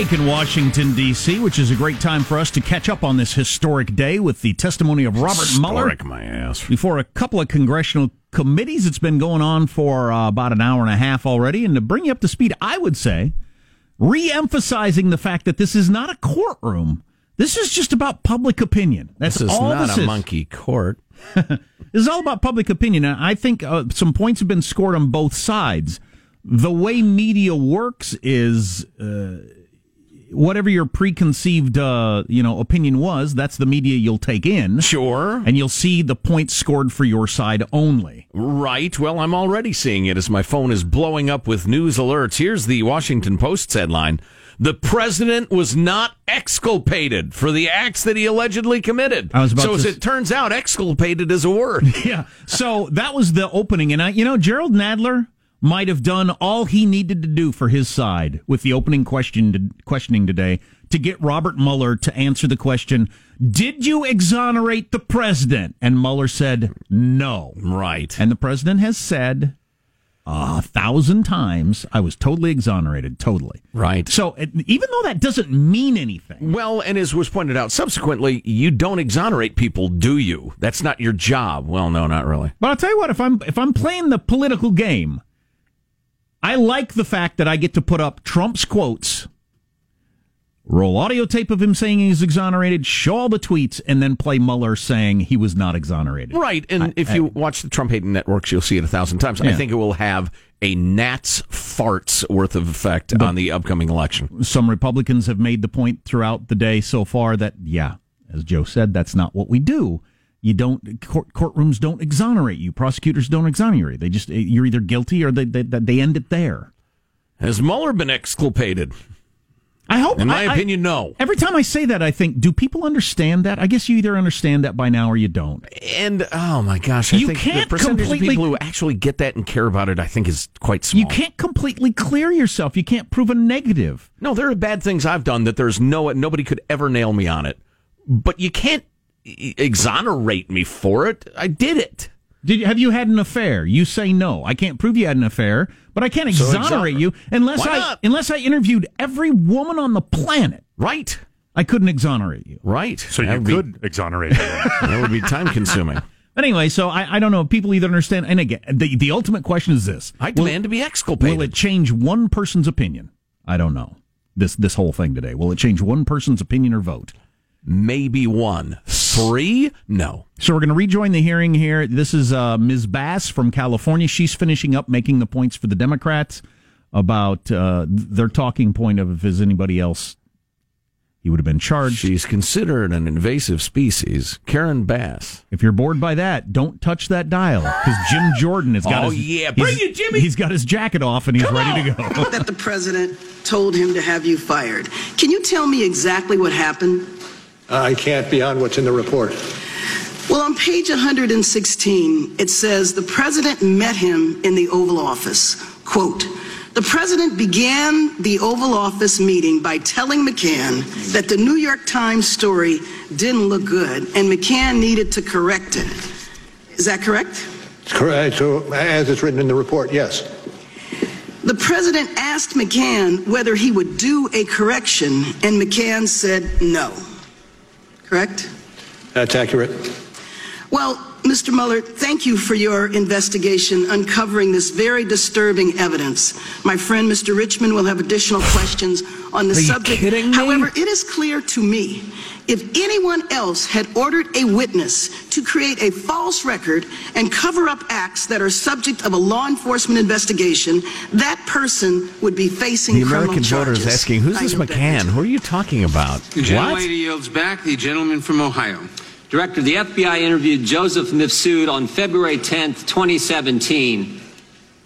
In break in Washington, D.C., which is a great time for us to catch up on this historic day with the testimony of Robert Mueller. Historic, my ass. Before a couple of congressional committees, it's been going on for uh, about an hour and a half already. And to bring you up to speed, I would say, re emphasizing the fact that this is not a courtroom. This is just about public opinion. That's This is all not this a is. monkey court. This is all about public opinion. And I think uh, some points have been scored on both sides. The way media works is uh, whatever your preconceived uh, you know opinion was, that's the media you'll take in, Sure. and you'll see the points scored for your side only. Right. Well, I'm already seeing it as my phone is blowing up with news alerts. Here's the Washington Post's headline. The president was not exculpated for the acts that he allegedly committed. I was about so, as to- it turns out, exculpated is a word. Yeah. So that was the opening, and I, you know, Jerrold Nadler might have done all he needed to do for his side with the opening question to, questioning today to get Robert Mueller to answer the question: Did you exonerate the president? And Mueller said no. right. And the president has said a thousand times, "I was totally exonerated, totally." Right. So it- even though that doesn't mean anything, Well, and as was pointed out subsequently, you don't exonerate people, do you? That's not your job. Well, no, not really. But I'll tell you what, if I'm if I'm playing the political game, I like the fact that I get to put up Trump's quotes, roll audio tape of him saying he's exonerated, show all the tweets, and then play Mueller saying he was not exonerated. Right. And if you watch the Trump hating networks, you'll see it a thousand times. I think it will have a gnat's farts worth of effect on the upcoming election. Some Republicans have made the point throughout the day so far that yeah, as Joe said, that's not what we do. You don't court, courtrooms don't exonerate you. Prosecutors don't exonerate. They just you're either guilty or they they, they end it there. Has Mueller been exculpated? I hope. In my I- I- opinion, no. Every time I say that, I think, do people understand that? I guess you either understand that by now or you don't. And oh my gosh, I You think can't the percentage completely- of people who actually get that and care about it, I think, is quite small. You can't completely clear yourself. You can't prove a negative. No, there are bad things I've done that there's no nobody could ever nail me on it, but you can't exonerate me for it. I did it. Did have you had an affair? You say no. I can't prove you had an affair, but I can't So exonerate exoner- you unless Why I not? unless I interviewed every woman on the planet. Right. I couldn't exonerate you. Right. So That you would be- could exonerate him. that would be time consuming. Anyway, so I, I don't know. People either understand, and again, the the ultimate question is this: I Will- demand to be exculpated. Will it change one person's opinion? I don't know. This this whole thing today. Will it change one person's opinion or vote? Maybe one. Three? No. So we're going to rejoin the hearing here. This is uh, Ms. Bass from California. She's finishing up making the points for the Democrats about uh, their talking point of if is anybody else he would have been charged. She's considered an invasive species. Karen Bass. If you're bored by that, don't touch that dial because Jim Jordan has got Oh, his yeah. he's- Bring it, Jimmy. He's got his jacket off and he's ready to go. that the president told him to have you fired. Can you tell me exactly what happened? Uh, I can't beyond what's in the report. Well, on page 116, it says the president met him in the Oval Office. Quote, the president began the Oval Office meeting by telling McGahn that the New York Times story didn't look good and McGahn needed to correct it. Is that correct? It's correct. Uh, so, as it's written in the report, yes. The president asked McGahn whether he would do a correction, and McGahn said no. Correct? That's accurate. Well, Mr. Mueller, thank you for your investigation uncovering this very disturbing evidence. My friend Mr. Richmond will have additional questions on the Are you subject. kidding me? However, it is clear to me if anyone else had ordered a witness to create a false record and cover up acts that are subject of a law enforcement investigation, that person would be facing The criminal American voter is charges. asking, who's I this. McGahn? Who are you talking about? The gentlelady yields back. The gentleman from Ohio. Director, the FBI interviewed Joseph Mifsud on February 10th, 2017.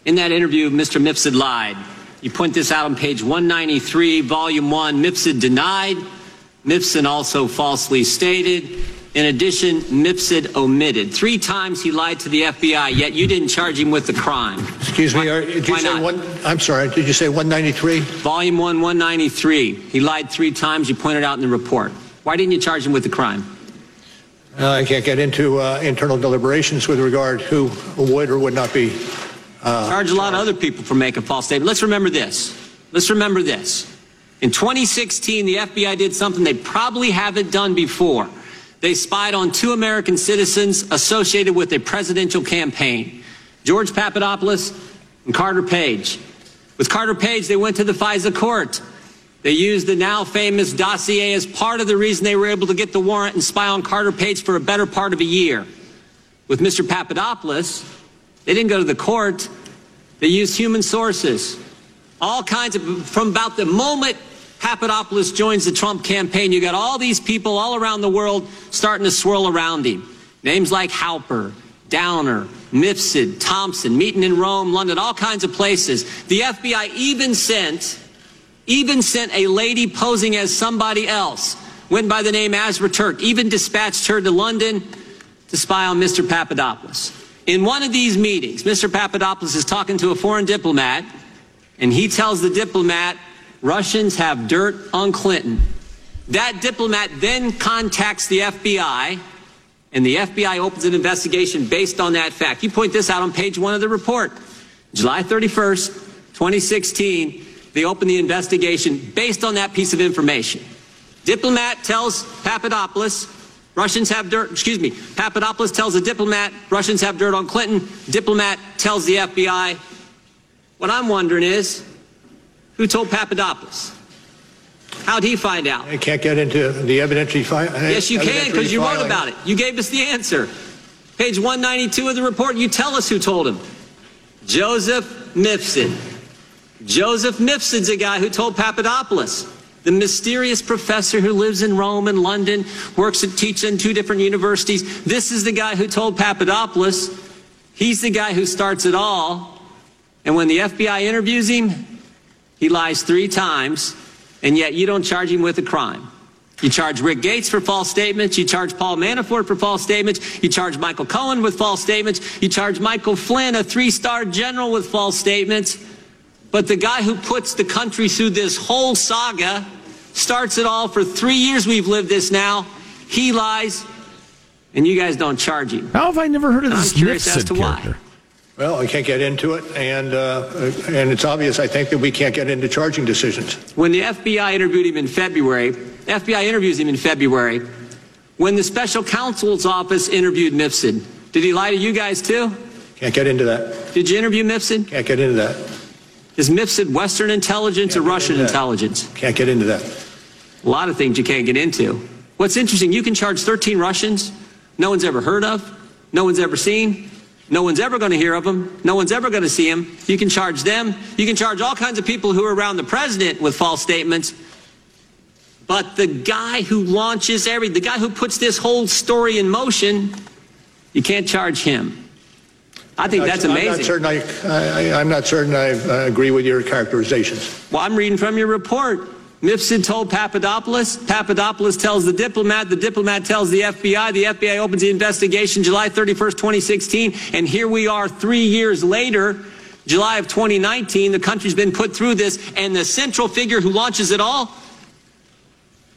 In that interview, Mr. Mifsud lied. You point this out on page 193, volume 1. Mifsud denied. Mifsud also falsely stated. In addition, Mifsud omitted. Three times he lied to the FBI, yet you didn't charge him with the crime. Excuse me. Why- are- Did you say not? one? I'm sorry. Did you say 193? Volume 1, 193. He lied three times. You pointed out in the report. Why didn't you charge him with the crime? Uh, I can't get into uh, internal deliberations with regard who would or would not be. charge a lot of other people for making false statements. Let's remember this. Let's remember this. In 2016, the FBI did something they probably haven't done before. They spied on two American citizens associated with a presidential campaign George Papadopoulos and Carter Page. With Carter Page, they went to the FISA court. They used the now famous dossier as part of the reason they were able to get the warrant and spy on Carter Page for a better part of a year. With Mr. Papadopoulos, they didn't go to the court. They used human sources. All kinds of, from about the moment Papadopoulos joins the Trump campaign, you got all these people all around the world starting to swirl around him. Names like Halper, Downer, Mifsud, Thompson, meeting in Rome, London, all kinds of places. The FBI even sent, even sent a lady posing as somebody else, went by the name Azra Turk, even dispatched her to London to spy on Mr. Papadopoulos. In one of these meetings, Mr. Papadopoulos is talking to a foreign diplomat, and he tells the diplomat, Russians have dirt on Clinton. That diplomat then contacts the FBI, and the FBI opens an investigation based on that fact. You point this out on page one of the report. July 31st, 2016, they open the investigation based on that piece of information. Diplomat tells Papadopoulos, Russians have dirt, excuse me, Papadopoulos tells a diplomat, Russians have dirt on Clinton. Diplomat tells the FBI. What I'm wondering is, who told Papadopoulos? How'd he find out? I can't get into the evidentiary. Fi- uh, Yes, you can, because you wrote about it. You gave us the answer. Page 192 of the report, you tell us who told him. Joseph Mifsud. Joseph Mifsud's a guy who told Papadopoulos, the mysterious professor who lives in Rome and London, works and teaches in two different universities. This is the guy who told Papadopoulos. He's the guy who starts it all. And when the FBI interviews him, he lies three times, and yet you don't charge him with a crime. You charge Rick Gates for false statements. You charge Paul Manafort for false statements. You charge Michael Cohen with false statements. You charge Michael Flynn, a three star general, with false statements. But the guy who puts the country through this whole saga starts it all for three years we've lived this now. He lies, and you guys don't charge him. How have I never heard of I'm this curious as to why. Well, I can't get into it, and uh, and it's obvious. I think that we can't get into charging decisions. When the FBI interviewed him in February, FBI interviews him in February. When the special counsel's office interviewed Mifsud, did he lie to you guys too? Can't get into that. Did you interview Mifsud? Can't get into that. Is Mifsud Western intelligence or Can't get Russian intelligence? Can't get into that. A lot of things you can't get into. What's interesting, you can charge 13 Russians no one's ever heard of, no one's ever seen, no one's ever going to hear of them, no one's ever going to see them. You can charge them. You can charge all kinds of people who are around the president with false statements. But the guy who launches every, the guy who puts this whole story in motion, you can't charge him. I think that's I'm not amazing. certain. I, I, I'm not certain. I uh, agree with your characterizations. Well, I'm reading from your report. Mifsud told Papadopoulos. Papadopoulos tells the diplomat. The diplomat tells the FBI. The FBI opens the investigation July 31st, 2016. And here we are three years later, July of 2019. The country's been put through this. And the central figure who launches it all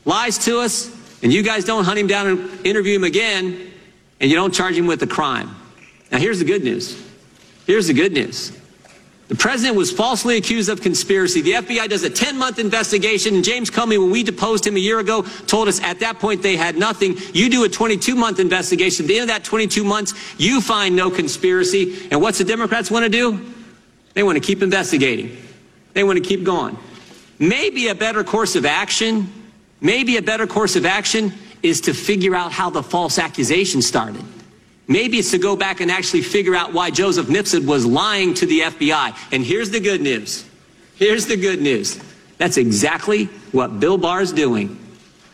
lies to us. And you guys don't hunt him down and interview him again. And you don't charge him with a crime. Now, here's the good news. Here's the good news. The president was falsely accused of conspiracy. The FBI does a 10 month investigation, and James Comey, when we deposed him a year ago, told us at that point they had nothing. You do a 22 month investigation. At the end of that 22 months, you find no conspiracy. And what's the Democrats want to do? They want to keep investigating, they want to keep going. Maybe a better course of action, maybe a better course of action is to figure out how the false accusation started. Maybe it's to go back and actually figure out why Joseph Mifsud was lying to the FBI. And here's the good news. Here's the good news. That's exactly what Bill Barr is doing.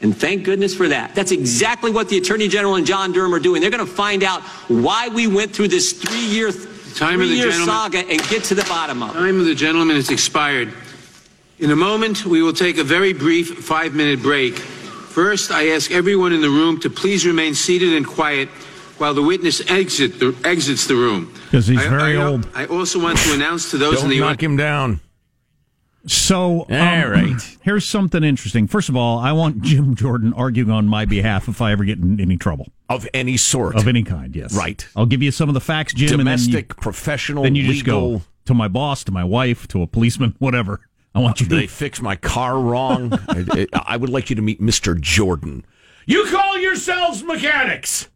And thank goodness for that. That's exactly what the Attorney General and John Durham are doing. They're going to find out why we went through this three-year, Time of the gentleman. saga and get to the bottom of it. Time of the gentleman has expired. In a moment, we will take a very brief five minute break. First, I ask everyone in the room to please remain seated and quiet while the witness exit the, exits the room. 'Cause he's I- very I, old. I also want to announce to those in the Don't the knock him down. So, um, All right. here's something interesting. First of all, I want Jim Jordan arguing on my behalf if I ever get in any trouble Of any sort. of any kind. Yes, Right. I'll give you some of the facts, Jim. Domestic, and then you, professional, then you just legal. go to my boss, to my wife, to a policeman, whatever. I want you Did they to. fix my car wrong? I, I would like you to meet Mr. Jordan. You call yourselves mechanics.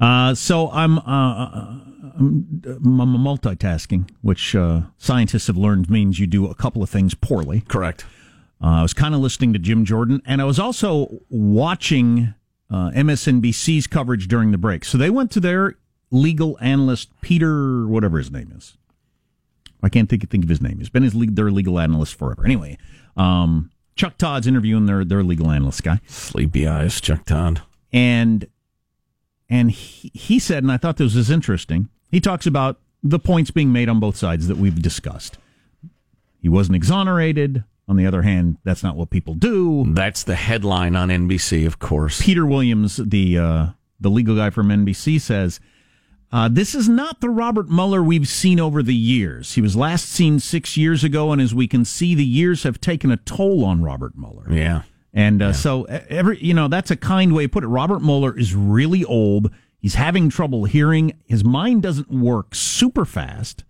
Uh, so I'm, uh, I'm, I'm multitasking, which uh, scientists have learned means you do a couple of things poorly. Correct. Uh, I was kind of listening to Jim Jordan, and I was also watching uh, MSNBC's coverage during the break. So they went to their legal analyst, Peter, whatever his name is. I can't think, think of his name. He's been his, their legal analyst forever. Anyway, um, Chuck Todd's interviewing their, their legal analyst guy. Sleepy eyes, Chuck Todd. and and he, he said, and I thought this was interesting. He talks about the points being made on both sides that we've discussed. He wasn't exonerated. On the other hand, that's not what people do. That's the headline on NBC, of course. Peter Williams, the uh, the legal guy from NBC, says uh, this is not the Robert Mueller we've seen over the years. He was last seen six years ago, and as we can see, the years have taken a toll on Robert Mueller. Yeah. And uh, so e- every you know that's a kind way to put it. Robert Mueller is really old. He's having trouble hearing. His mind doesn't work super fast.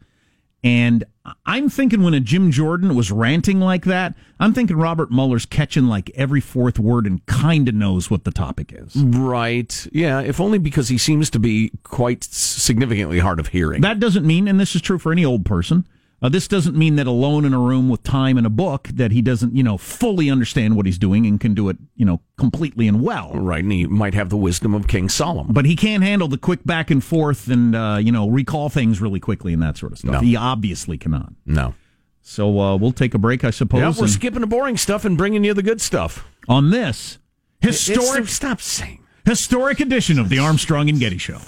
And I'm thinking when a Jim Jordan was ranting like that, I'm thinking Robert Mueller's catching like every fourth word and kind of knows what the topic is. Right. Yeah, if only because he seems to be quite significantly hard of hearing. That doesn't mean, and this is true for any old person, uh, this doesn't mean that alone in a room with time and a book that he doesn't, you know, fully understand what he's doing and can do it, you know, completely and well. right, and he might have the wisdom of King Solomon. But he can't handle the quick back and forth and, uh, you know, recall things really quickly and that sort of stuff. No. He obviously cannot. No. So uh, we'll take a break, I suppose. Yeah, we're and skipping the boring stuff and bringing you the good stuff. on this historic, It's- stop saying. historic edition of the Armstrong and Getty Show.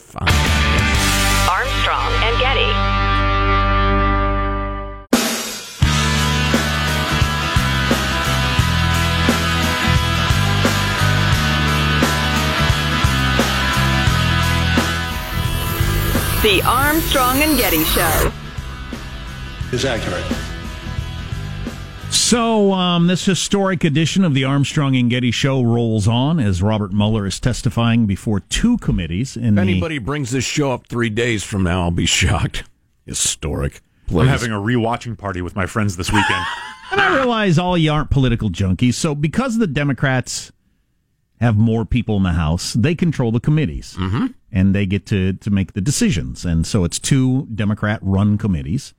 Armstrong The Armstrong and Getty Show. Is accurate. So, um, this historic edition of the Armstrong and Getty Show rolls on as Robert Mueller is testifying before two committees. In If the, anybody brings this show up three days from now, I'll be shocked. Historic. I'm having a rewatching party with my friends this weekend. And I realize all you aren't political junkies. So because the Democrats have more people in the House, they control the committees. Mm-hmm. And they get to, to make the decisions. And so it's two Democrat run committees.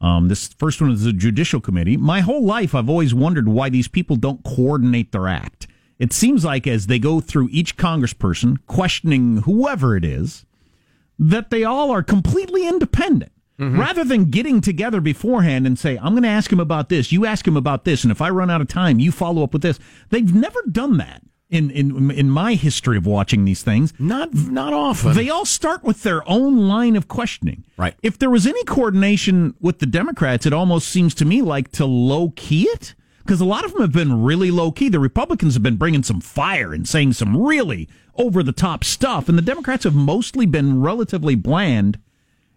Um, this first one is the Judicial Committee. My whole life, I've always wondered why these people don't coordinate their act. It seems like as they go through each congressperson, questioning whoever it is, that they all are completely independent. Rather than getting together beforehand and say, I'm going to ask him about this, you ask him about this, and if I run out of time, you follow up with this. They've never done that in, in, in my history of watching these things. Not not often. They all start with their own line of questioning. Right. If there was any coordination with the Democrats, it almost seems to me like to low key it. Because a lot of them have been really low key. The Republicans have been bringing some fire and saying some really over the top stuff. And the Democrats have mostly been relatively bland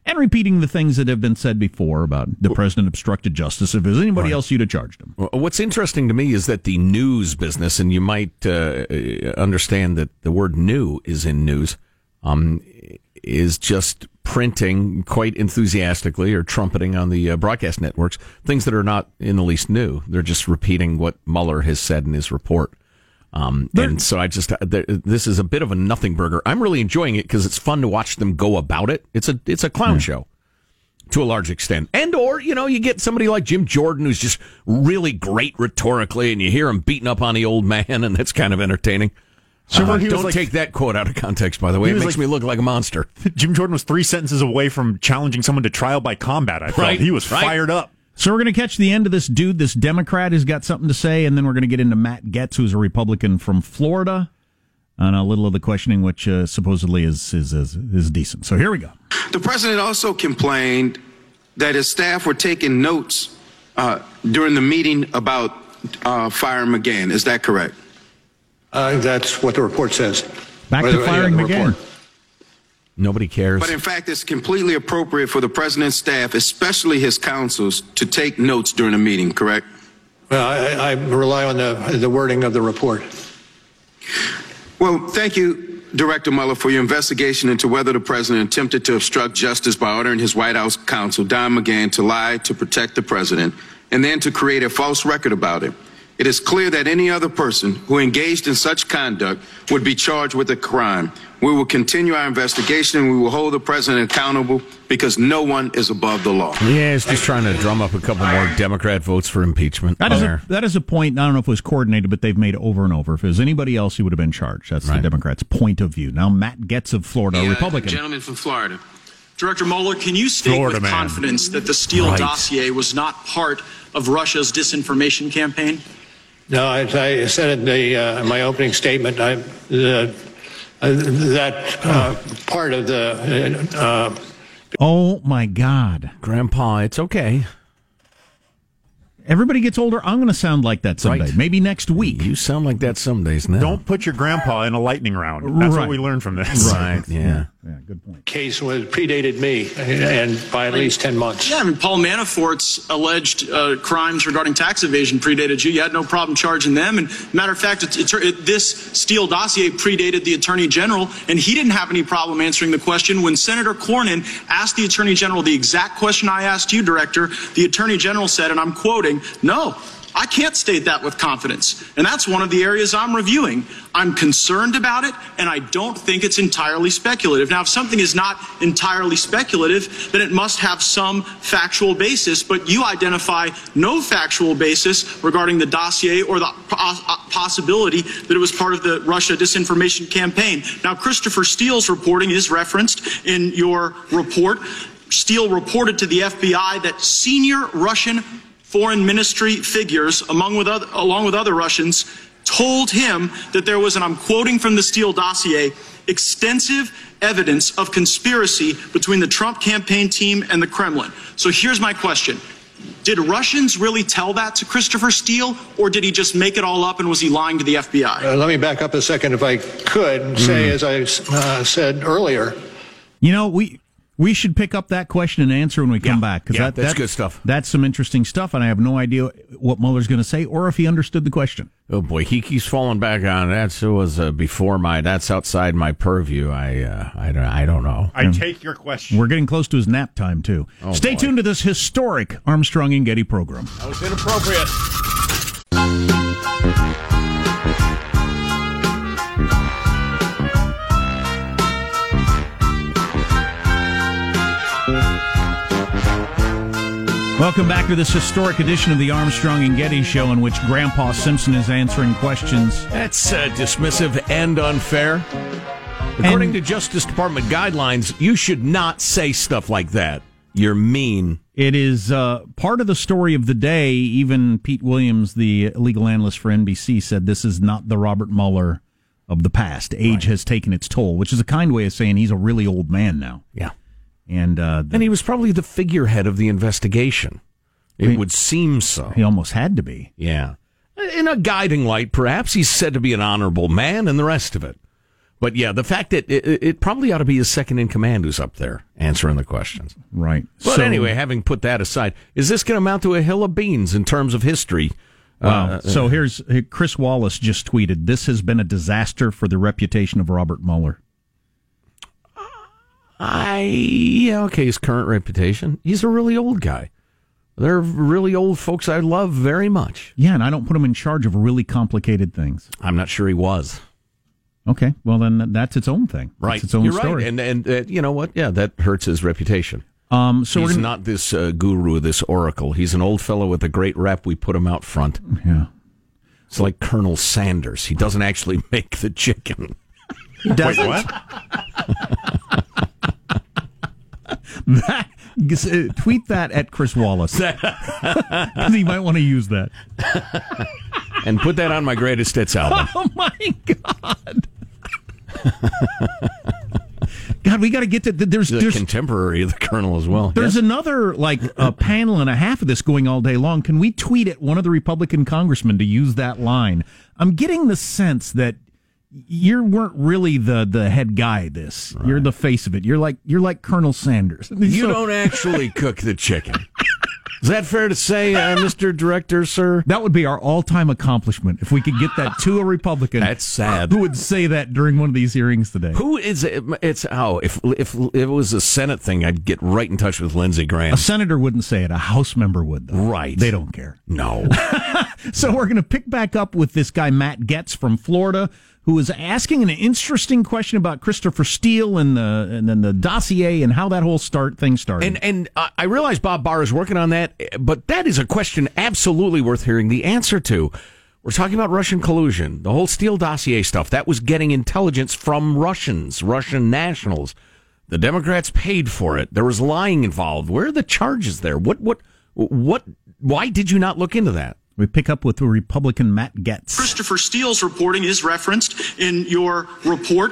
and repeating the things that have been said before about the president obstructed justice. If there's anybody else, you'd have charged him. What's interesting to me is that the news business, and you might uh, understand that the word "new" is in news, um, is just printing quite enthusiastically or trumpeting on the uh, broadcast networks things that are not in the least new. They're just repeating what Mueller has said in his report. Um, and so I just th- this is a bit of a nothing burger. I'm really enjoying it because it's fun to watch them go about it. It's a it's a clown show to a large extent. And or, you know, you get somebody like Jim Jordan who's just really great rhetorically and you hear him beating up on the old man and that's kind of entertaining. So Uh, don't like- take that quote out of context, by the way. It makes like- me look like a monster. Jim Jordan was three sentences away from challenging someone to trial by combat. I felt Right, he was right. fired up. So we're going to catch the end of this dude, this Democrat who's got something to say, and then we're going to get into Matt Gaetz, who's a Republican from Florida, and a little of the questioning, which uh, supposedly is, is is is decent. So here we go. The president also complained that his staff were taking notes uh, during the meeting about uh, Fire McGahn. Is that correct? Uh, that's what the report says. Back to firing the McGahn. report. Nobody cares. But in fact, it's completely appropriate for the president's staff, especially his counsels, to take notes during a meeting, correct? Well, I, I rely on the, the wording of the report. Well, thank you. Director Mueller for your investigation into whether the president attempted to obstruct justice by ordering his White House counsel, Don McGahn, to lie to protect the president and then to create a false record about it. It is clear that any other person who engaged in such conduct would be charged with a crime. We will continue our investigation and we will hold the president accountable because no one is above the law. Yeah, he's just trying to drum up a couple more Democrat votes for impeachment. That is, a, that is a point. I don't know if it was coordinated, but they've made over and over. If it was anybody else, he would have been charged. That's the Democrats' point of view. Now, Matt Gaetz of Florida, a Yeah, Republican. Gentleman from Florida. Director Mueller, can you state Florida with man. confidence that the Steele Right. dossier was not part of Russia's disinformation campaign? No, as I said in the, uh, my opening statement, I, the, uh, that uh, part of the uh, Oh my God! Grandpa, it's okay. Everybody gets older. I'm going to sound like that someday. Right. Maybe next week. You sound like that some days now. Don't put your grandpa in a lightning round. That's Right. what we learned from this. Right, yeah. Yeah, good point. case was predated me and by at least 10 months. Yeah, I mean, Paul Manafort's alleged uh, crimes regarding tax evasion predated you. You had no problem charging them. And matter of fact, it's, it's, it, this Steele dossier predated the Attorney General, and he didn't have any problem answering the question. When Senator Cornyn asked the Attorney General the exact question I asked you, Director, the Attorney General said, and I'm quoting, no. I can't state that with confidence. And that's one of the areas I'm reviewing. I'm concerned about it, and I don't think it's entirely speculative. Now, if something is not entirely speculative, then it must have some factual basis, but you identify no factual basis regarding the dossier or the uh, possibility that it was part of the Russia disinformation campaign. Now, Christopher Steele's reporting is referenced in your report. Steele reported to the FBI that senior Russian foreign ministry figures, among with other, along with other Russians, told him that there was, and I'm quoting from the Steele dossier, extensive evidence of conspiracy between the Trump campaign team and the Kremlin. So here's my question. Did Russians really tell that to Christopher Steele, or did he just make it all up and was he lying to the FBI? Uh, let me back up a second, if I could, and say, as I uh, said earlier, You know, we we should pick up that question and answer when we come back because yeah, that, that's that- good stuff. That's some interesting stuff, and I have no idea what Mueller's going to say or if he understood the question. Oh boy, he keeps falling back on that. It was uh, before my. That's outside my purview. I, uh, I don't. I don't know. I take your question. We're getting close to his nap time too. Oh, Stay boy. tuned to this historic Armstrong and Getty program. That was inappropriate. Welcome back to this historic edition of the Armstrong and Getty Show, in which Grandpa Simpson is answering questions. That's uh, dismissive and unfair. According And- to Justice Department guidelines, you should not say stuff like that. You're mean. It is uh, part of the story of the day. Even Pete Williams, the legal analyst for NBC, said this is not the Robert Mueller of the past. Age has taken its toll, which is a kind way of saying he's a really old man now. Yeah. And uh, And he was probably the figurehead of the investigation. It would seem so. he almost had to be. Yeah. In a guiding light, perhaps he's said to be an honorable man and the rest of it. But yeah, the fact that it, it probably ought to be his second in command who's up there answering the questions. Right. But So- anyway, having put that aside, is this going to amount to a hill of beans in terms of history? Wow. Uh, so here's Chris Wallace just tweeted this has been a disaster for the reputation of Robert Mueller. I yeah okay his current reputation. He's a really old guy. They're really old folks I love very much. Yeah, and I don't put him in charge of really complicated things. I'm not sure he was. Okay, well then that's its own thing. That's Right, its own you're story. right, and and uh, you know what? Yeah, that hurts his reputation. um, so He's gonna, not this uh, guru, this oracle. He's an old fellow with a great rep. We put him out front. yeah. It's like Colonel Sanders. He doesn't actually make the chicken. Wait, what? That, uh, tweet that at Chris Wallace because he might want to use that. And put that on my greatest hits album. Oh my god! God, we got to get to there's The there's contemporary of the Colonel as well. There's Yes? another like a panel and a half of this going all day long. Can we tweet at one of the Republican congressmen to use that line? I'm getting the sense that you weren't really the the head guy. This you're the face of it. You're like you're like Colonel Sanders. You So- don't actually cook the chicken. Is that fair to say, uh, Mr. Director, sir? That would be our all-time accomplishment if we could get that to a Republican. That's sad. Who would say that during one of these hearings today? Who is it? It's oh, if if it was a Senate thing, I'd get right in touch with Lindsey Graham. A senator wouldn't say it. A House member would, though. Right. They don't care. No. so we're going to pick back up with this guy Matt Gaetz from Florida, who was asking an interesting question about Christopher Steele and the and then the dossier and how that whole start thing started. And and I realize Bob Barr is working on that, but that is a question absolutely worth hearing the answer to. We're talking about Russian collusion, the whole Steele dossier stuff. That was getting intelligence from Russians, Russian nationals. The Democrats paid for it. There was lying involved. Where are the charges there? What what what? Why did you not look into that? We pick up with the Republican Matt Gaetz. Christopher Steele's reporting is referenced in your report.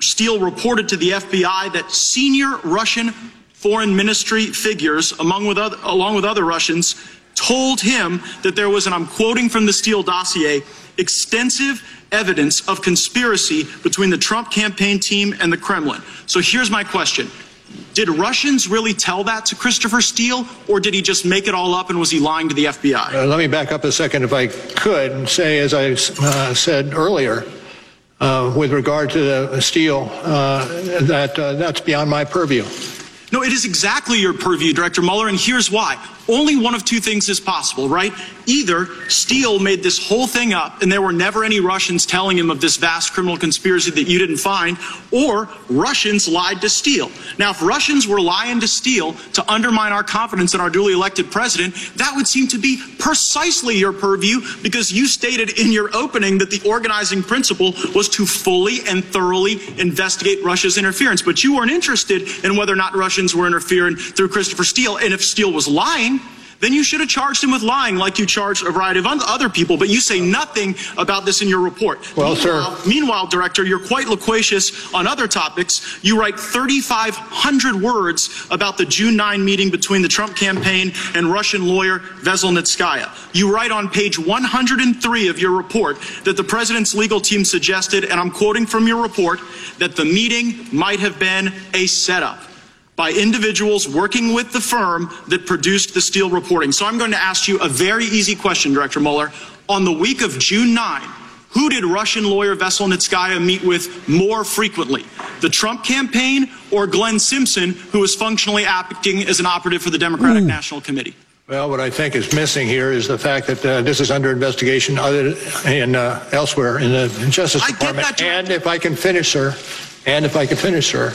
Steele reported to the FBI that senior Russian foreign ministry figures, among with other, along with other Russians, told him that there was, and I'm quoting from the Steele dossier, extensive evidence of conspiracy between the Trump campaign team and the Kremlin. So here's my question. Did Russians really tell that to Christopher Steele, or did he just make it all up and was he lying to the FBI? Uh, let me back up a second, if I could, and say, as I uh, said earlier, uh, with regard to Steele, uh, that uh, that's beyond my purview. No, it is exactly your purview, Director Mueller, and here's why. Only one of two things is possible, right? Either Steele made this whole thing up and there were never any Russians telling him of this vast criminal conspiracy that you didn't find, or Russians lied to Steele. Now, if Russians were lying to Steele to undermine our confidence in our duly elected president, that would seem to be precisely your purview because you stated in your opening that the organizing principle was to fully and thoroughly investigate Russia's interference. But you weren't interested in whether or not Were interfering through Christopher Steele. And if Steele was lying, then you should have charged him with lying like you charged a variety of other people, but you say nothing about this in your report. Well, meanwhile, sir. Meanwhile, Director, you're quite loquacious on other topics. You write 3,500 words about the June 9 meeting between the Trump campaign and Russian lawyer Veselnitskaya. You write on page 103 of your report that the president's legal team suggested, and I'm quoting from your report, that the meeting might have been a setup by individuals working with the firm that produced the Steele reporting. So I'm going to ask you a very easy question, Director Mueller. On the week of June 9, who did Russian lawyer Veselnitskaya meet with more frequently? The Trump campaign or Glenn Simpson, who was functionally acting as an operative for the Democratic National Committee? Well, what I think is missing here is the fact that uh, this is under investigation other in uh, elsewhere in the Justice I get Department. that, and if I can finish, sir, and if I can finish, sir,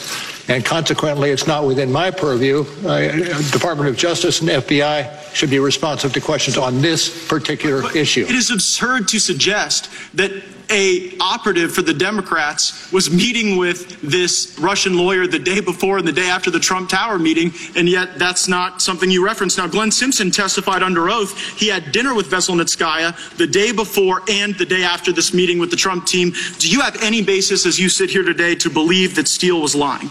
and consequently, it's not within my purview. Uh, Department of Justice and FBI should be responsive to questions on this particular But issue. It is absurd to suggest that a operative for the Democrats was meeting with this Russian lawyer the day before and the day after the Trump Tower meeting, and yet that's not something you referenced. Now, Glenn Simpson testified under oath. He had dinner with Veselnitskaya the day before and the day after this meeting with the Trump team. Do you have any basis, as you sit here today, to believe that Steele was lying?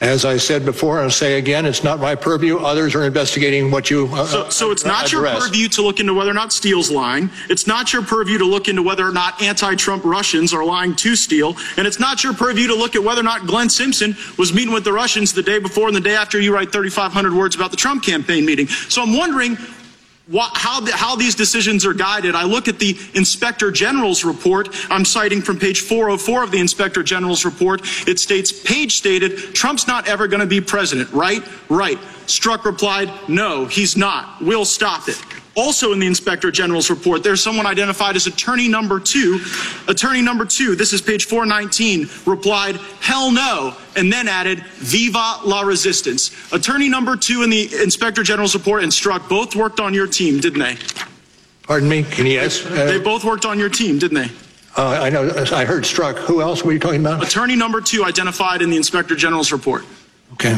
As I said before, I'll say again, it's not my purview. Others are investigating what you. Uh, So, so it's not your purview to look into whether or not Steele's lying. It's not your purview to look into whether or not anti-Trump Russians are lying to Steele. And it's not your purview to look at whether or not Glenn Simpson was meeting with the Russians the day before and the day after you write 3,500 words about the Trump campaign meeting. So I'm wondering what, how, the, how these decisions are guided. I look at the Inspector General's report. I'm citing from page 404 of the Inspector General's report. It states, Page stated, Trump's not ever going to be president, right? Right. Strzok replied, no, he's not. We'll stop it. Also in the Inspector General's report, there's someone identified as attorney number two. Attorney number two, this is page 419, replied, hell no, and then added, viva la resistance. Attorney number two in the Inspector General's report and Strzok both worked on your team, didn't they? Pardon me? Can you? They Uh, both worked on your team, didn't they? uh, I know. I heard Strzok. Who else were you talking about? Attorney number two identified in the Inspector General's report. Okay.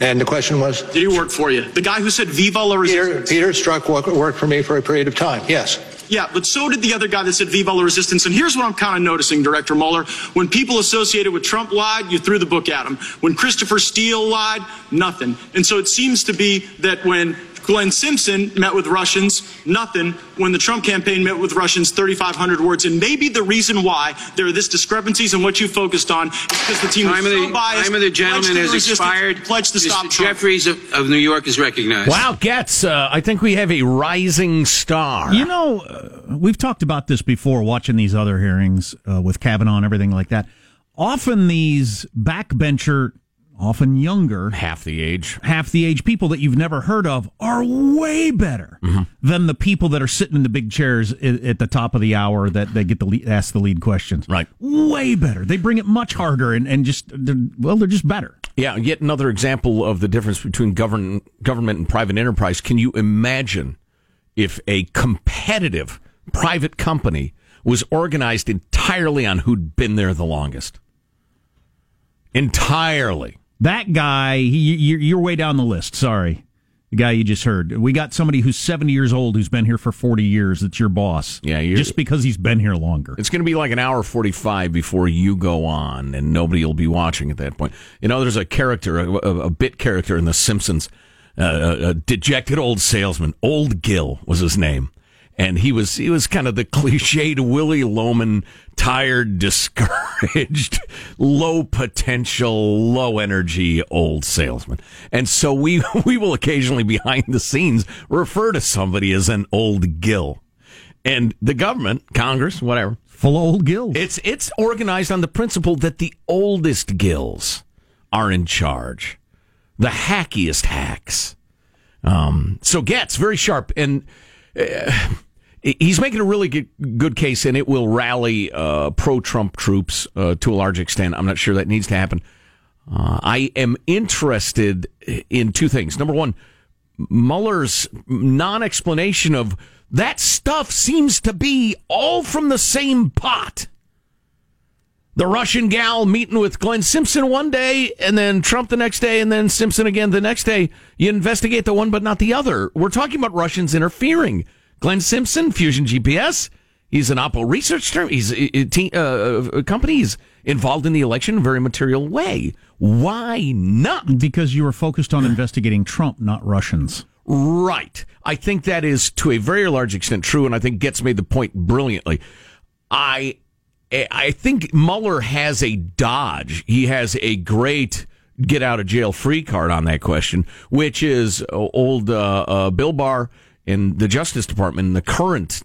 And the question was. Did he work for you? The guy who said viva la resistance. Peter Strzok wo- worked for me for a period of time. Yes. Yeah, but so did the other guy that said Viva la Resistance. And here's what I'm kind of noticing, Director Mueller. When people associated with Trump lied, you threw the book at him. When Christopher Steele lied, nothing. And so it seems to be that when Glenn Simpson met with Russians, nothing. When the Trump campaign met with Russians, 3,500 words. And maybe the reason why there are this discrepancies in what you focused on is because the team Time was so the, biased. time of the gentleman to has resistance, expired. Pledged to Mr. stop Trump. Jeffries of, of New York is recognized. Wow, Gaetz, uh, I think we have a rising star. You know, uh, we've talked about this before, watching these other hearings uh, with Kavanaugh and everything like that. Often these backbencher, often younger, half the age, half the age people that you've never heard of are way better mm-hmm. than the people that are sitting in the big chairs at, at the top of the hour that they get to lead, ask the lead questions. Right. Way better. They bring it much harder and, and just, they're, well, they're just better. Yeah, yet another example of the difference between govern, government and private enterprise. Can you imagine if a competitive private company was organized entirely on who'd been there the longest? Entirely. That guy, he, you're, way down the list. Sorry. The guy you just heard. We got somebody who's 70 years old who's been here for 40 years. That's your boss. Yeah, just because he's been here longer. It's going to be like an hour 45 before you go on, and nobody will be watching at that point. You know, there's a character, a, a, a bit character in The Simpsons, uh, a, a dejected old salesman. Old Gil was his name. And he was he was kind of the cliched Willy Loman, tired, discouraged, low potential, low energy old salesman. And so we we will occasionally behind the scenes refer to somebody as an old Gil. And the government, Congress, whatever, Full of old gills. it's it's organized on the principle that the oldest gills are in charge, the hackiest hacks. Um, so Gaetz very sharp, and uh, he's making a really good, case, and it will rally uh, pro-Trump troops uh, to a large extent. I'm not sure that needs to happen. Uh, I am interested in two things. Number one, Mueller's non-explanation of that stuff seems to be all from the same pot. The Russian gal meeting with Glenn Simpson one day, and then Trump the next day, and then Simpson again the next day. You investigate the one, but not the other. We're talking about Russians interfering. Glenn Simpson, Fusion GPS. He's an Oppo researcher. He's a, te- uh, a company. He's involved in the election in a very material way. Why not? because you were focused on investigating Trump, not Russians. Right. I think that is to a very large extent true, and I think Gaetz made the point brilliantly. I I think Mueller has a dodge. He has a great get out of jail free card on that question, which is uh, old uh, uh, Bill Barr and the Justice Department and the current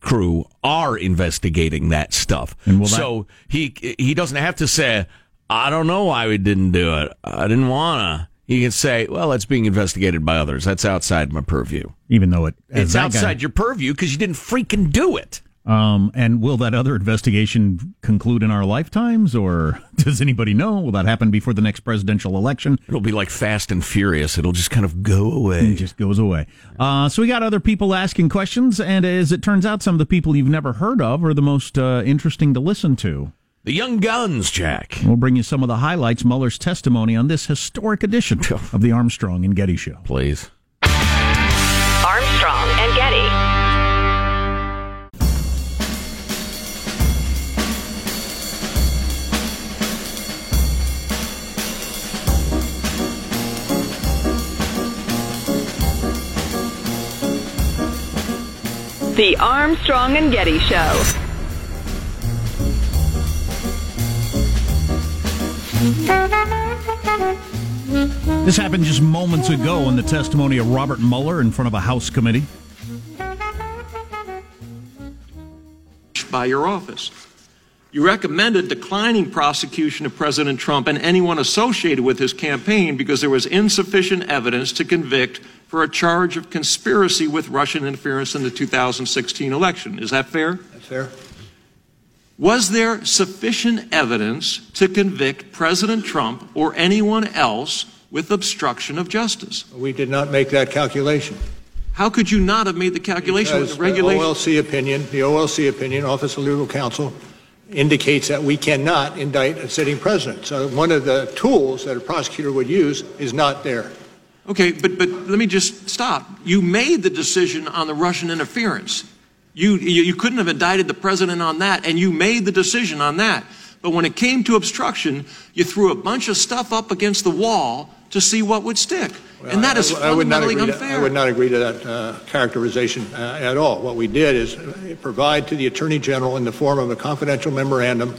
crew are investigating that stuff. And will that- so he he doesn't have to say, "I don't know why we didn't do it. I didn't wanna." He can say, "Well, it's being investigated by others. That's outside my purview." Even though it, It's outside guy- your purview because you didn't freaking do it. Um, and will that other investigation conclude in our lifetimes, or does anybody know? Will that happen before the next presidential election? It'll be like Fast and Furious. It'll just kind of go away. It just goes away. Uh, so we got other people asking questions, and as it turns out, some of the people you've never heard of are the most uh, interesting to listen to. The Young Guns, Jack. We'll bring you some of the highlights, Mueller's testimony on this historic edition of the Armstrong and Getty Show. Please. The Armstrong and Getty Show. This happened just moments ago in the testimony of Robert Mueller in front of a House committee. by your office. You recommended declining prosecution of President Trump and anyone associated with his campaign because there was insufficient evidence to convict for a charge of conspiracy with Russian interference in the 2016 election. Is that fair? That's fair. Was there sufficient evidence to convict President Trump or anyone else with obstruction of justice? We did not make that calculation. How could you not have made the calculation with the regulation? OLC opinion, the OLC opinion, Office of Legal Counsel, indicates that we cannot indict a sitting president. So one of the tools that a prosecutor would use is not there. Okay, but, but let me just stop. You made the decision on the Russian interference. You, you, you couldn't have indicted the president on that, and you made the decision on that. But when it came to obstruction, you threw a bunch of stuff up against the wall to see what would stick. and that is I, I would not fundamentally agree unfair. To, I would not agree to that uh, characterization uh, at all. What we did is uh, provide to the Attorney General in the form of a confidential memorandum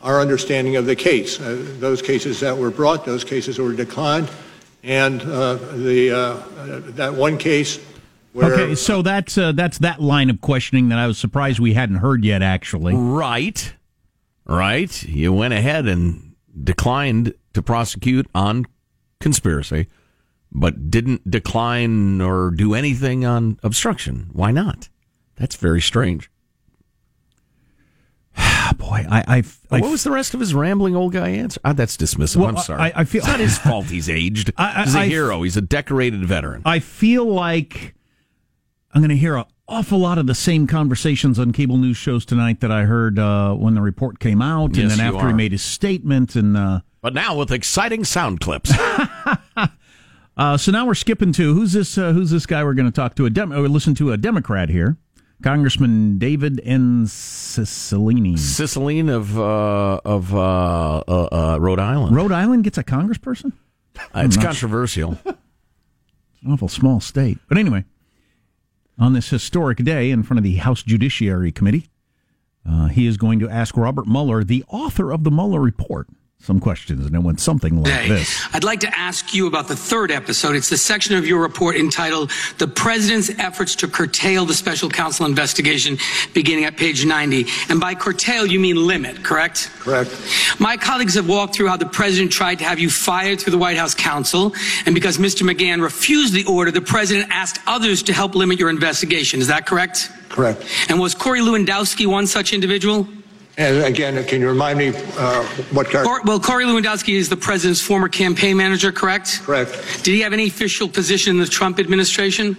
our understanding of the case. Uh, those cases that were brought, those cases that were declined, and uh, the uh, that one case where Okay, so that's uh, that's that line of questioning that I was surprised we hadn't heard yet. Actually, Right. Right. You went ahead and declined to prosecute on conspiracy, but didn't decline or do anything on obstruction. Why not? That's very strange. Boy, I, I, I what was the rest of his rambling old guy answer? Ah, that's dismissive. Well, I'm sorry. I- I feel- it's not his fault. He's aged. I- He's a hero. He's a decorated veteran. I feel like I'm going to hear an awful lot of the same conversations on cable news shows tonight that I heard uh, when the report came out, Yes, and then after he made his statement, and uh, but now with exciting sound clips. uh, so now we're skipping to who's this? Uh, who's this guy? We're going to talk to a Dem- or listen to a Democrat here, Congressman David N. Cicilline. Cicilline of uh, of uh, uh, uh, Rhode Island. Rhode Island gets a congressperson. Uh, it's controversial. It's an awful small state. But anyway, on this historic day in front of the House Judiciary Committee, uh, he is going to ask Robert Mueller, the author of the Mueller report, some questions, and it went something like Today, this. I'd like to ask you about the third episode. It's the section of your report entitled The President's Efforts to Curtail the Special Counsel Investigation, beginning at page 90. And by curtail, you mean limit, correct? correct. My colleagues have walked through how the President tried to have you fired through the White House counsel, and because Mr. McGahn refused the order, the President asked others to help limit your investigation. Is that correct? Correct. And was Corey Lewandowski one such individual? And again, can you remind me uh, what character? Cor- well, Corey Lewandowski is the president's former campaign manager, correct? Correct. Did he have any official position in the Trump administration?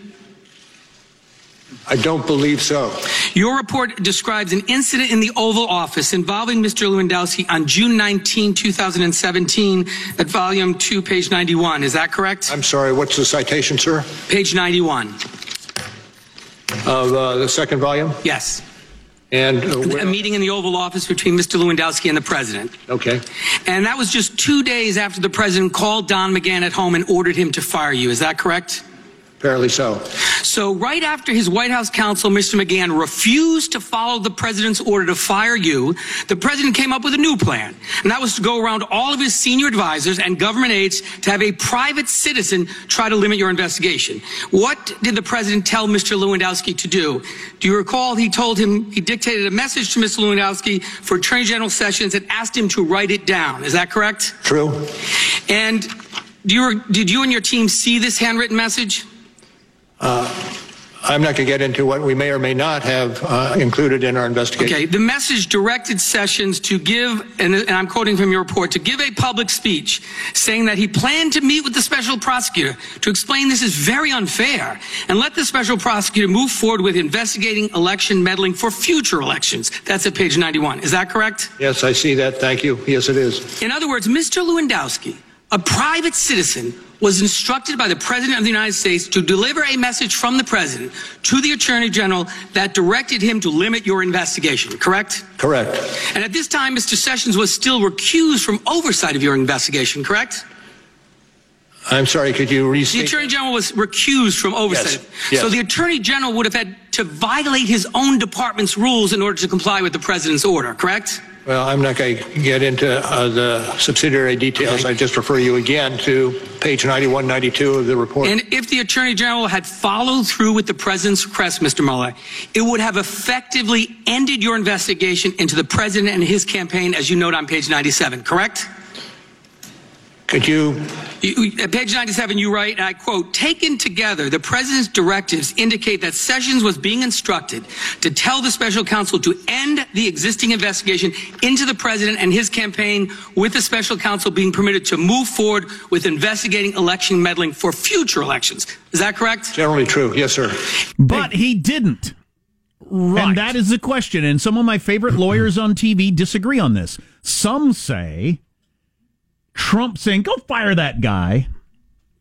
I don't believe so. Your report describes an incident in the Oval Office involving Mr. Lewandowski on June 19, 2017, at volume 2, page 91. Is that correct? I'm sorry. What's the citation, sir? Page 91. Of uh, the second volume. Yes. And uh, A meeting in the Oval Office between Mr. Lewandowski and the president. okay. And that was just two days after the president called Don McGahn at home and ordered him to fire you. Is that correct? Apparently so. So, right after his White House counsel, Mr. McGahn, refused to follow the president's order to fire you, the president came up with a new plan. And that was to go around all of his senior advisors and government aides to have a private citizen try to limit your investigation. What did the president tell Mr. Lewandowski to do? Do you recall he told him, he dictated a message to Mr. Lewandowski for Attorney General Sessions and asked him to write it down? Is that correct? True. And do you, did you and your team see this handwritten message? Uh, I'm not going to get into what we may or may not have uh, included in our investigation. Okay, the message directed Sessions to give, and, and I'm quoting from your report, to give a public speech saying that he planned to meet with the special prosecutor to explain this is very unfair and let the special prosecutor move forward with investigating election meddling for future elections. That's at page 91. Is that correct? Yes, I see that. Thank you. Yes, it is. In other words, Mr. Lewandowski, a private citizen, was instructed by the President of the United States to deliver a message from the President to the Attorney General that directed him to limit your investigation, correct? Correct. And at this time, Mr. Sessions was still recused from oversight of your investigation, correct? I'm sorry. Could you The? Attorney General was recused from oversight. Yes, yes. So the Attorney General would have had to violate his own department's rules in order to comply with the President's order, correct? Well, I'm not going to get into uh, the subsidiary details. I just refer you again to page 91, 92 of the report. And if the Attorney General had followed through with the President's request, Mr. Mueller, it would have effectively ended your investigation into the President and his campaign, as you note on page 97, correct? Could you? You, at uh, page 97, you write, and I quote, taken together, the president's directives indicate that Sessions was being instructed to tell the special counsel to end the existing investigation into the president and his campaign, with the special counsel being permitted to move forward with investigating election meddling for future elections. Is that correct? Generally true. Yes, sir. But he didn't. And that is the question. And some of my favorite lawyers on TV disagree on this. Some say Trump saying, go fire that guy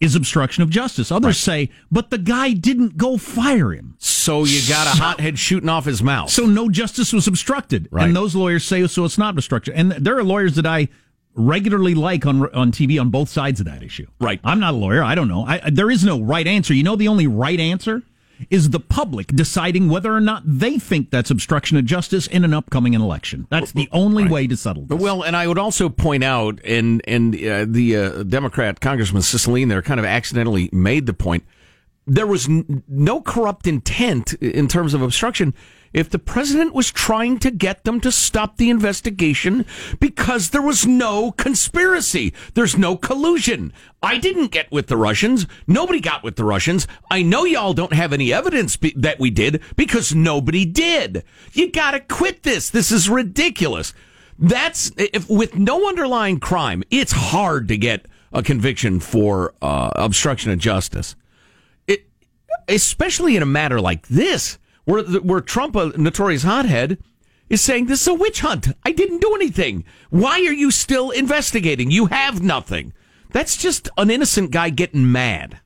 is obstruction of justice. Others say, but the guy didn't go fire him. So you got a hothead shooting off his mouth. So no justice was obstructed. Right. And those lawyers say, so it's not obstruction. And there are lawyers that I regularly like on on TV on both sides of that issue. Right. I'm not a lawyer. I don't know. I, there is no right answer. You know, the only right answer is the public deciding whether or not they think that's obstruction of justice in an upcoming election. That's the only right. way to settle this. Well, and I would also point out, and and uh, the uh, Democrat Congressman Cicilline there kind of accidentally made the point. There was n- no corrupt intent in terms of obstruction if the president was trying to get them to stop the investigation because there was no conspiracy. There's no collusion. I didn't get with the Russians. Nobody got with the Russians. I know y'all don't have any evidence be- that we did because nobody did. You gotta quit this. This is ridiculous. That's if with no underlying crime, it's hard to get a conviction for uh, obstruction of justice. Especially in a matter like this where, where Trump, a notorious hothead, is saying this is a witch hunt. I didn't do anything. Why are you still investigating? You have nothing. That's just an innocent guy getting mad.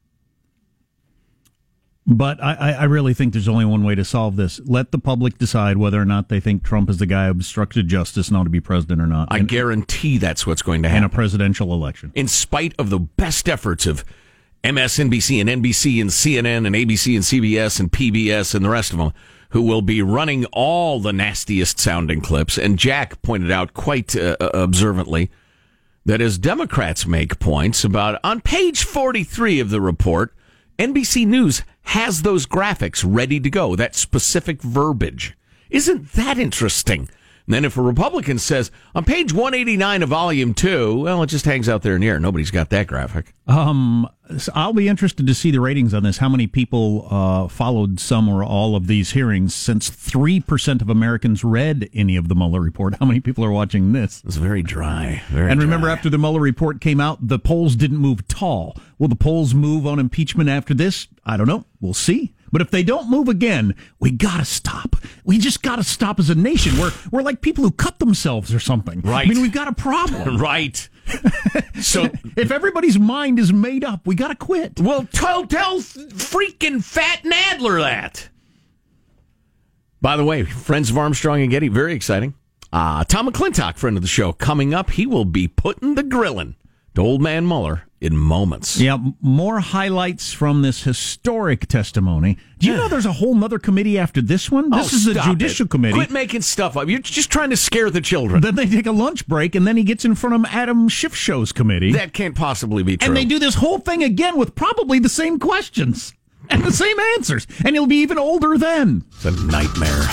But I, I really think there's only one way to solve this. Let the public decide whether or not they think Trump is the guy who obstructed justice and ought to be president or not. I and, guarantee that's what's going to happen. In a presidential election. In spite of the best efforts of MSNBC and NBC and CNN and ABC and CBS and PBS and the rest of them who will be running all the nastiest sounding clips. And Jack pointed out quite uh, uh observantly that as Democrats make points about on page 43 of the report, NBC News has those graphics ready to go, that specific verbiage. Isn't that interesting? And then if a Republican says on page 189 of volume 2, well, it just hangs out there in the air. Nobody's got that graphic. Um, so I'll be interested to see the ratings on this. How many people uh, followed some or all of these hearings since 3% of Americans read any of the Mueller report? How many people are watching this? It's very dry. Very and remember, dry. after the Mueller report came out, the polls didn't move tall. Will the polls move on impeachment after this? I don't know. We'll see. But if they don't move again, we gotta stop. We just gotta stop as a nation. We're we're like people who cut themselves or something. Right. I mean, we've got a problem. right. so if everybody's mind is made up, we gotta quit. Well, tell tell freaking Fat Nadler that. By the way, friends of Armstrong and Getty, very exciting. Uh, Tom McClintock, friend of the show, coming up. He will be putting the grilling to Old Man Mueller in moments. Yeah, more highlights from this historic testimony. Do you know there's a whole other committee after this one? This oh, is a judicial it. committee. Quit making stuff up. You're just trying to scare the children. Then they take a lunch break, and then he gets in front of Adam Schiff Show's committee. That can't possibly be true. And they do this whole thing again with probably the same questions and the same answers. And he'll be even older then. It's a nightmare.